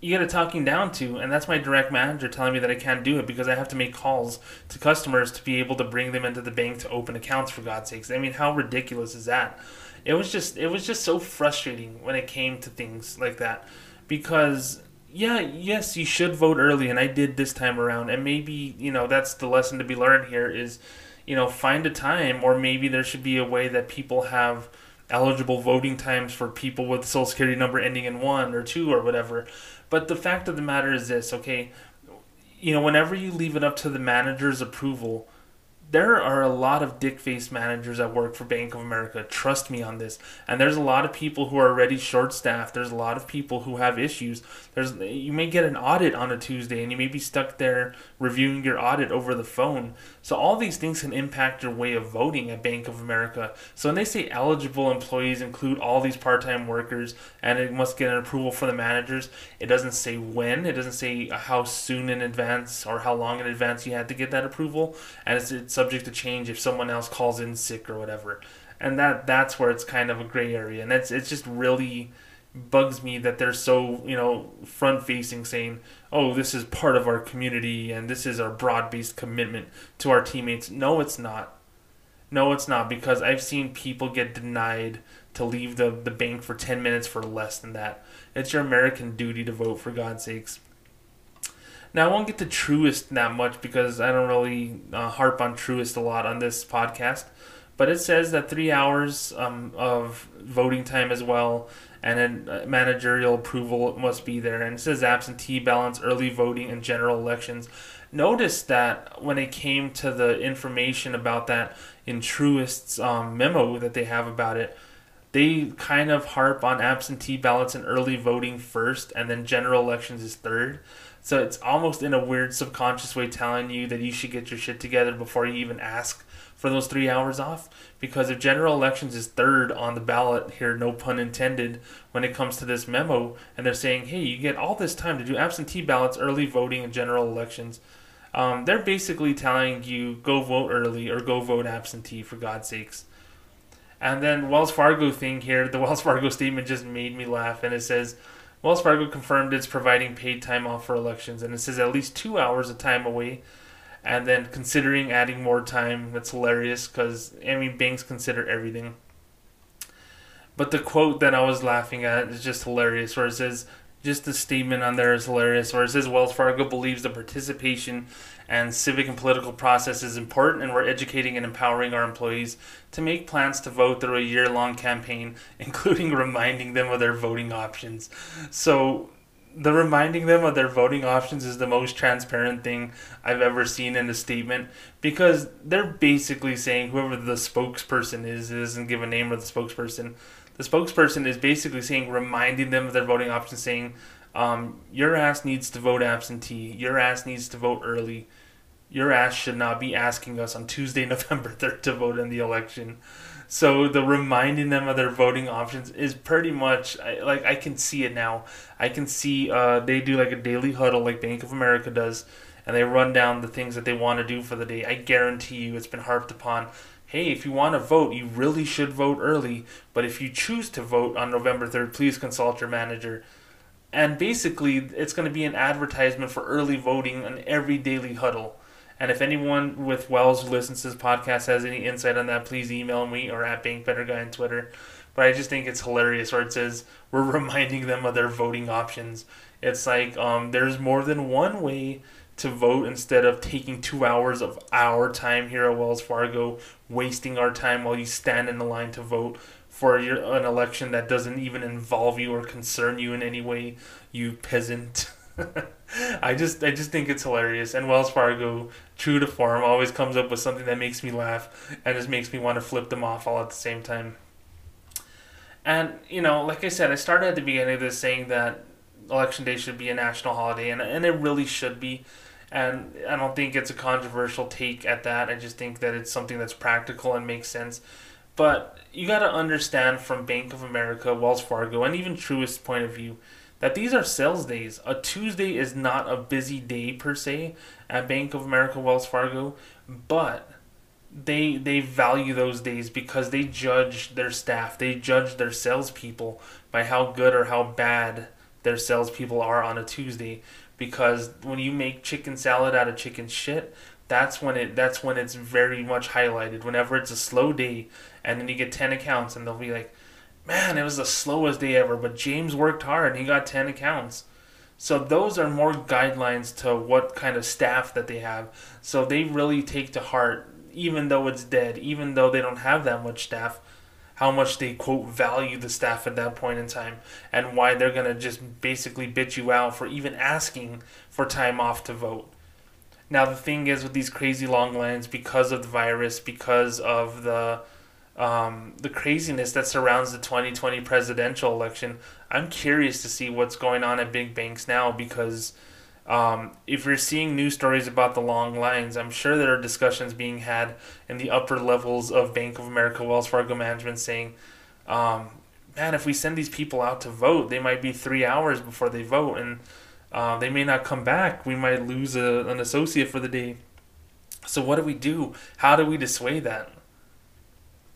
you get a talking down to, and that's my direct manager telling me that I can't do it because I have to make calls to customers to be able to bring them into the bank to open accounts. For God's sakes, I mean, how ridiculous is that? It was just, it was just so frustrating when it came to things like that because yeah, yes, you should vote early, and I did this time around. And maybe you know that's the lesson to be learned here is, you know, find a time, or maybe there should be a way that people have eligible voting times for people with social security number ending in one or two or whatever. But the fact of the matter is this, okay, you know, whenever you leave it up to the manager's approval, there are a lot of dick face managers that work for Bank of America. Trust me on this. And there's a lot of people who are already short staffed. There's a lot of people who have issues. There's you may get an audit on a Tuesday and you may be stuck there reviewing your audit over the phone. So all these things can impact your way of voting at Bank of America. So when they say eligible employees include all these part-time workers and it must get an approval from the managers, it doesn't say when, it doesn't say how soon in advance or how long in advance you had to get that approval and it's, it's subject to change if someone else calls in sick or whatever. And that that's where it's kind of a gray area, and it's it's just really bugs me that they're so you know front facing, saying, "Oh, this is part of our community and this is our broad based commitment to our teammates." No, it's not. No, it's not because I've seen people get denied to leave the, the bank for 10 minutes for less than that. It's your American duty to vote, for God's sakes. Now, I won't get to Truist that much because I don't really uh, harp on Truist a lot on this podcast. But it says that three hours um, of voting time as well, and then uh, managerial approval must be there. And it says absentee ballots, early voting, and general elections. Notice that when it came to the information about that in Truist's um, memo that they have about it, they kind of harp on absentee ballots and early voting first, and then general elections is third. So it's almost in a weird subconscious way telling you that you should get your shit together before you even ask for those three hours off. Because if general elections is third on the ballot here, no pun intended, when it comes to this memo, and they're saying, hey, you get all this time to do absentee ballots, early voting, and general elections. Um, they're basically telling you go vote early or go vote absentee for God's sakes. And then Wells Fargo thing here, the Wells Fargo statement just made me laugh, and it says Wells Fargo confirmed it's providing paid time off for elections, and it says at least two hours of time away. And then considering adding more time, that's hilarious because I mean banks consider everything. But the quote that I was laughing at is just hilarious, where it says, just the statement on there is hilarious, where it says Wells Fargo believes the participation and civic and political process is important, and we're educating and empowering our employees to make plans to vote through a year long campaign, including reminding them of their voting options. So, the reminding them of their voting options is the most transparent thing I've ever seen in a statement because they're basically saying whoever the spokesperson is, it doesn't give a name of the spokesperson. The spokesperson is basically saying, reminding them of their voting options, saying, um, your ass needs to vote absentee, your ass needs to vote early, your ass should not be asking us on Tuesday, November 3rd to vote in the election. So the reminding them of their voting options is pretty much like I can see it now. I can see uh, they do like a daily huddle like Bank of America does, and they run down the things that they want to do for the day. I guarantee you, it's been harped upon. Hey, if you want to vote, you really should vote early. But if you choose to vote on November 3rd, please consult your manager. And basically, it's going to be an advertisement for early voting on every daily huddle. And if anyone with Wells who listens to this podcast has any insight on that, please email me or at Bank Better Guy on Twitter. But I just think it's hilarious where it says we're reminding them of their voting options. It's like um, there's more than one way to vote instead of taking two hours of our time here at Wells Fargo, wasting our time while you stand in the line to vote for your, an election that doesn't even involve you or concern you in any way, you peasant. I just I just think it's hilarious. And Wells Fargo, true to form, always comes up with something that makes me laugh and just makes me want to flip them off all at the same time. And you know, like I said, I started at the beginning of this saying that election day should be a national holiday, and and it really should be. And I don't think it's a controversial take at that. I just think that it's something that's practical and makes sense. But you got to understand from Bank of America, Wells Fargo, and even Truist's point of view that these are sales days. A Tuesday is not a busy day per se at Bank of America, Wells Fargo, but they they value those days because they judge their staff, they judge their salespeople by how good or how bad their salespeople are on a Tuesday. Because when you make chicken salad out of chicken shit, that's when it that's when it's very much highlighted. Whenever it's a slow day, and then you get ten accounts, and they'll be like, man, it was the slowest day ever, but James worked hard and he got 10 accounts. So those are more guidelines to what kind of staff that they have. So they really take to heart, even though it's dead, even though they don't have that much staff, how much they quote value the staff at that point in time and why they're going to just basically bitch you out for even asking for time off to vote. Now the thing is with these crazy long lines because of the virus, because of the um, the craziness that surrounds the 2020 presidential election, I'm curious to see what's going on at big banks now because um, if you're seeing news stories about the long lines, I'm sure there are discussions being had in the upper levels of Bank of America, Wells Fargo management saying, um, man, if we send these people out to vote, they might be three hours before they vote and uh, they may not come back. We might lose a, an associate for the day. So, what do we do? How do we dissuade that?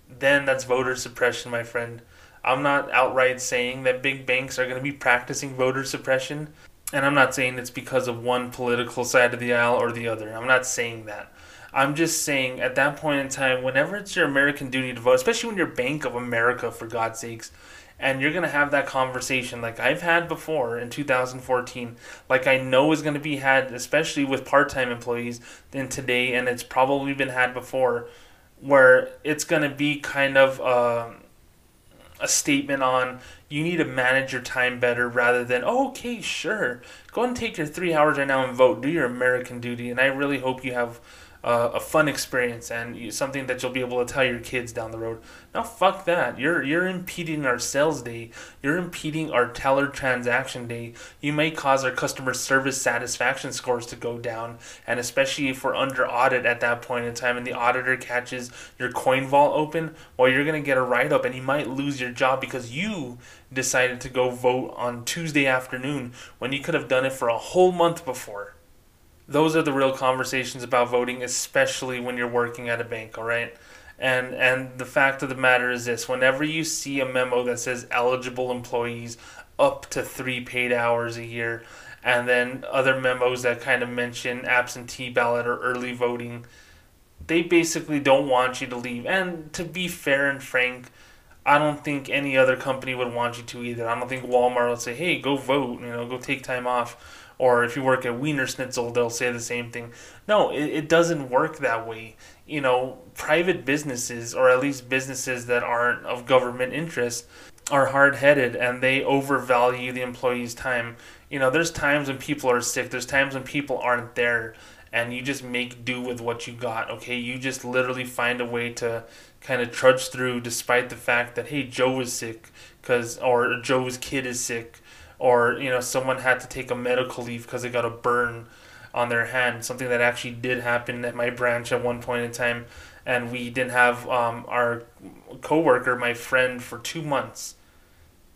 Then that's voter suppression, my friend. I'm not outright saying that big banks are going to be practicing voter suppression. And I'm not saying it's because of one political side of the aisle or the other. I'm not saying that. I'm just saying at that point in time, whenever it's your American duty to vote, especially when you're Bank of America, for God's sakes, and you're going to have that conversation like I've had before in 2014, like I know is going to be had, especially with part time employees, in today, and it's probably been had before, where it's going to be kind of uh, a statement on you need to manage your time better rather than, oh, okay, sure, go and take your three hours right now and vote, do your American duty. And I really hope you have uh, a fun experience and something that you'll be able to tell your kids down the road. Now, fuck that. You're you're impeding our sales day. You're impeding our teller transaction day. You may cause our customer service satisfaction scores to go down, and especially if we're under audit at that point in time, and the auditor catches your coin vault open, well, you're gonna get a write up, and you might lose your job because you decided to go vote on Tuesday afternoon when you could have done it for a whole month before those are the real conversations about voting, especially when you're working at a bank, all right? And and the fact of the matter is this, whenever you see a memo that says eligible employees up to 3 paid hours a year and then other memos that kind of mention absentee ballot or early voting, they basically don't want you to leave. And to be fair and frank, I don't think any other company would want you to either. I don't think Walmart would say, "Hey, go vote," you know, go take time off or if you work at Wiener Schnitzel, they'll say the same thing. No, it, it doesn't work that way. You know, private businesses, or at least businesses that aren't of government interest, are hard headed and they overvalue the employee's time. You know, there's times when people are sick, there's times when people aren't there, and you just make do with what you got, okay? You just literally find a way to kind of trudge through despite the fact that, hey, Joe is sick, cause, or Joe's kid is sick, or you know someone had to take a medical leave because they got a burn on their hand something that actually did happen at my branch at one point in time. And we didn't have um, our coworker my friend for two months.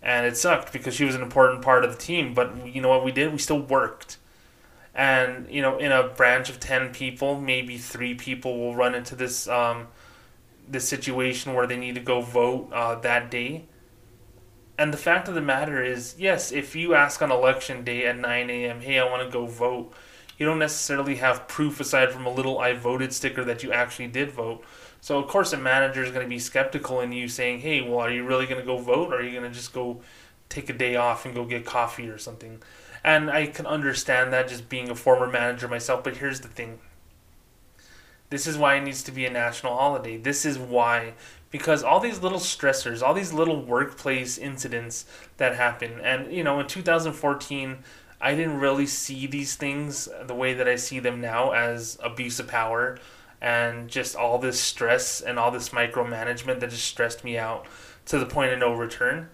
And it sucked because she was an important part of the team but you know what we did? We still worked. And you know in a branch of 10 people maybe three people will run into this um, this situation where they need to go vote uh, that day and the fact of the matter is, yes, if you ask on election day at 9 a.m., hey, I want to go vote, you don't necessarily have proof aside from a little I voted sticker that you actually did vote. So, of course, a manager is going to be skeptical in you saying, hey, well, are you really going to go vote? Or are you going to just go take a day off and go get coffee or something? And I can understand that just being a former manager myself, but here's the thing. This is why it needs to be a national holiday. This is why because all these little stressors, all these little workplace incidents that happen, and you know, in 2014, I didn't really see these things the way that I see them now as abuse of power and just all this stress and all this micromanagement that just stressed me out to the point of no return.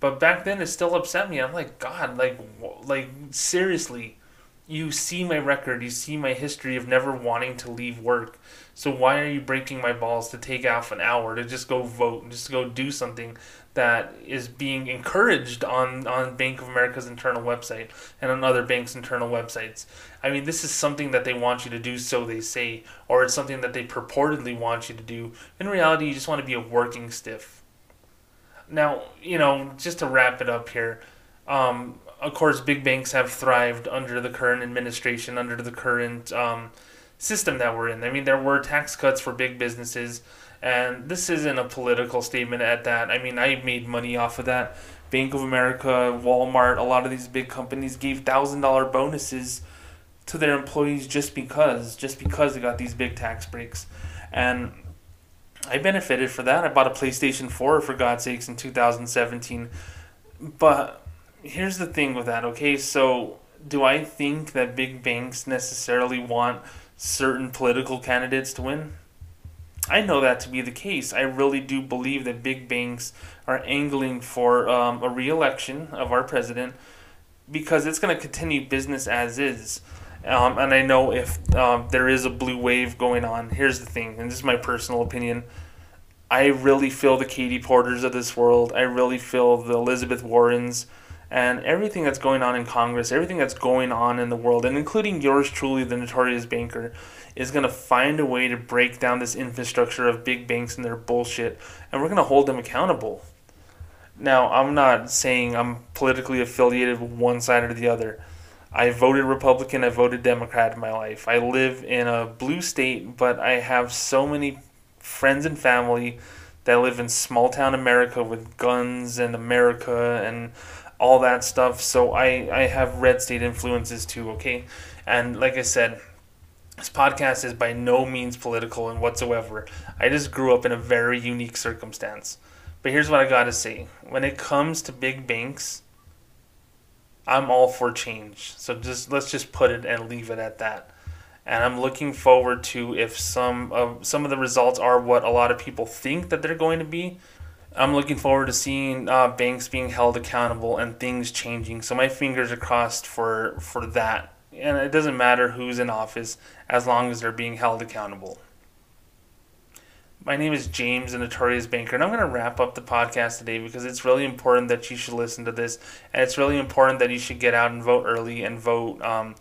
But back then, it still upset me. I'm like, God, like, like seriously, you see my record, you see my history of never wanting to leave work. So why are you breaking my balls to take off an hour to just go vote, and just go do something that is being encouraged on, on Bank of America's internal website and on other banks' internal websites? I mean, this is something that they want you to do, so they say, or it's something that they purportedly want you to do. In reality, you just want to be a working stiff. Now, you know, just to wrap it up here, um, of course, big banks have thrived under the current administration, under the current um, system that we're in. I mean, there were tax cuts for big businesses, and this isn't a political statement at that. I mean, I made money off of that. Bank of America, Walmart, a lot of these big companies gave thousand dollar bonuses to their employees just because, just because they got these big tax breaks, and I benefited for that. I bought a PlayStation Four for God's sakes in two thousand seventeen, but here's the thing with that, okay? So, do I think that big banks necessarily want certain political candidates to win? I know that to be the case. I really do believe that big banks are angling for um, a re election of our president because it's going to continue business as is. Um, and I know if um, there is a blue wave going on, here's the thing, and this is my personal opinion. I really feel the Katie Porters of this world. I really feel the Elizabeth Warrens and everything that's going on in Congress, everything that's going on in the world, and including yours truly, the notorious banker, is going to find a way to break down this infrastructure of big banks and their bullshit, and we're going to hold them accountable. Now, I'm not saying I'm politically affiliated with one side or the other. I voted Republican, I voted Democrat in my life. I live in a blue state, but I have so many friends and family that live in small town America with guns and America and all that stuff. So I, I have red state influences too, okay? And like I said, this podcast is by no means political and whatsoever. I just grew up in a very unique circumstance. But here's what I gotta say when it comes to big banks, I'm all for change. So just let's just put it and leave it at that. And I'm looking forward to if some of some of the results are what a lot of people think that they're going to be. I'm looking forward to seeing uh, banks being held accountable and things changing. So my fingers are crossed for for that. And it doesn't matter who's in office as long as they're being held accountable. My name is James, the Notorious Banker, and I'm going to wrap up the podcast today because it's really important that you should listen to this, and it's really important that you should get out and vote early and vote. Um,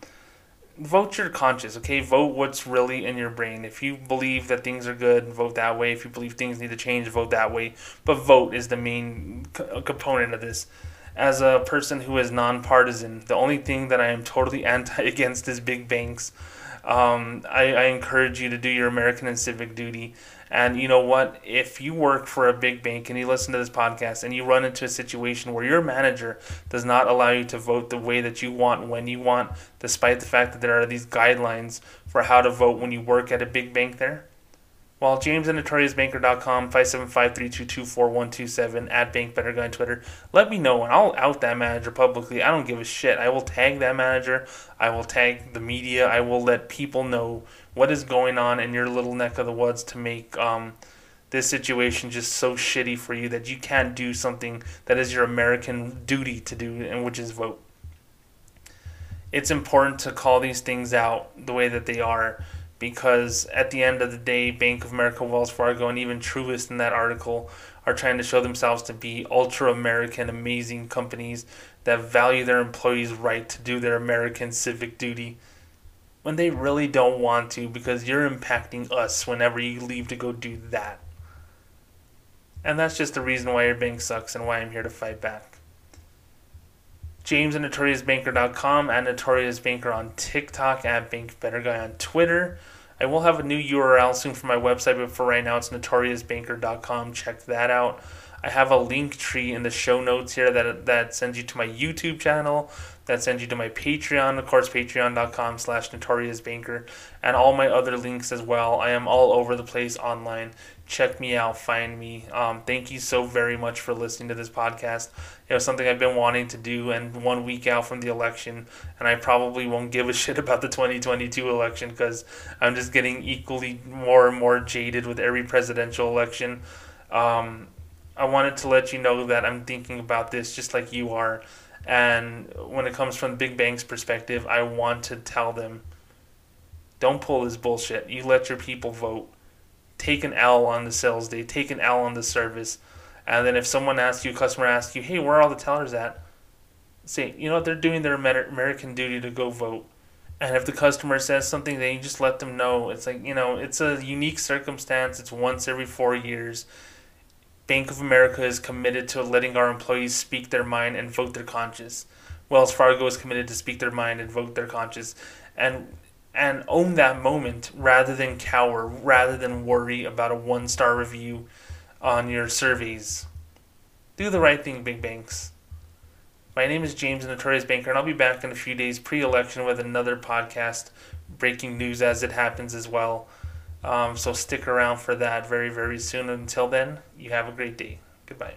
vote your conscience, okay? Vote what's really in your brain. If you believe that things are good, vote that way. If you believe things need to change, vote that way. But vote is the main component of this. As a person who is nonpartisan, the only thing that I am totally anti against is big banks. Um, I, I encourage you to do your American and civic duty. And you know what? If you work for a big bank and you listen to this podcast and you run into a situation where your manager does not allow you to vote the way that you want when you want, despite the fact that there are these guidelines for how to vote when you work at a big bank there, well, James at notoriousbanker.com, 575-322-4127, at BankBetterGuy on Twitter. Let me know, and I'll out that manager publicly. I don't give a shit. I will tag that manager. I will tag the media. I will let people know what is going on in your little neck of the woods to make um, this situation just so shitty for you that you can't do something that is your American duty to do, and which is vote. It's important to call these things out the way that they are because at the end of the day, Bank of America, Wells Fargo, and even Truist in that article are trying to show themselves to be ultra American, amazing companies that value their employees' right to do their American civic duty when they really don't want to because you're impacting us whenever you leave to go do that. And that's just the reason why your bank sucks and why I'm here to fight back. James at notoriousbanker.com and Notorious Banker on TikTok at Bank Better Guy on Twitter. I will have a new URL soon for my website, but for right now it's notoriousbanker.com. Check that out. I have a link tree in the show notes here that that sends you to my YouTube channel, that sends you to my Patreon, of course, patreon.com slash notoriousbanker, and all my other links as well. I am all over the place online. Check me out, find me. Um, thank you so very much for listening to this podcast. It was something I've been wanting to do, and one week out from the election, and I probably won't give a shit about the 2022 election because I'm just getting equally more and more jaded with every presidential election. Um, I wanted to let you know that I'm thinking about this just like you are and when it comes from big bank's perspective, I want to tell them don't pull this bullshit. You let your people vote. Take an L on the sales day, take an L on the service. And then if someone asks you, a customer asks you, hey, where are all the tellers at? Say, you know what, they're doing their American duty to go vote. And if the customer says something, then you just let them know. It's like, you know, it's a unique circumstance. It's once every four years. Bank of America is committed to letting our employees speak their mind and vote their conscience. Wells Fargo is committed to speak their mind and vote their conscience and and own that moment rather than cower, rather than worry about a one star review on your surveys. Do the right thing, big banks. My name is James, the Notorious Banker, and I'll be back in a few days pre election with another podcast, breaking news as it happens as well. Um, so stick around for that very, very soon. Until then, you have a great day. Goodbye.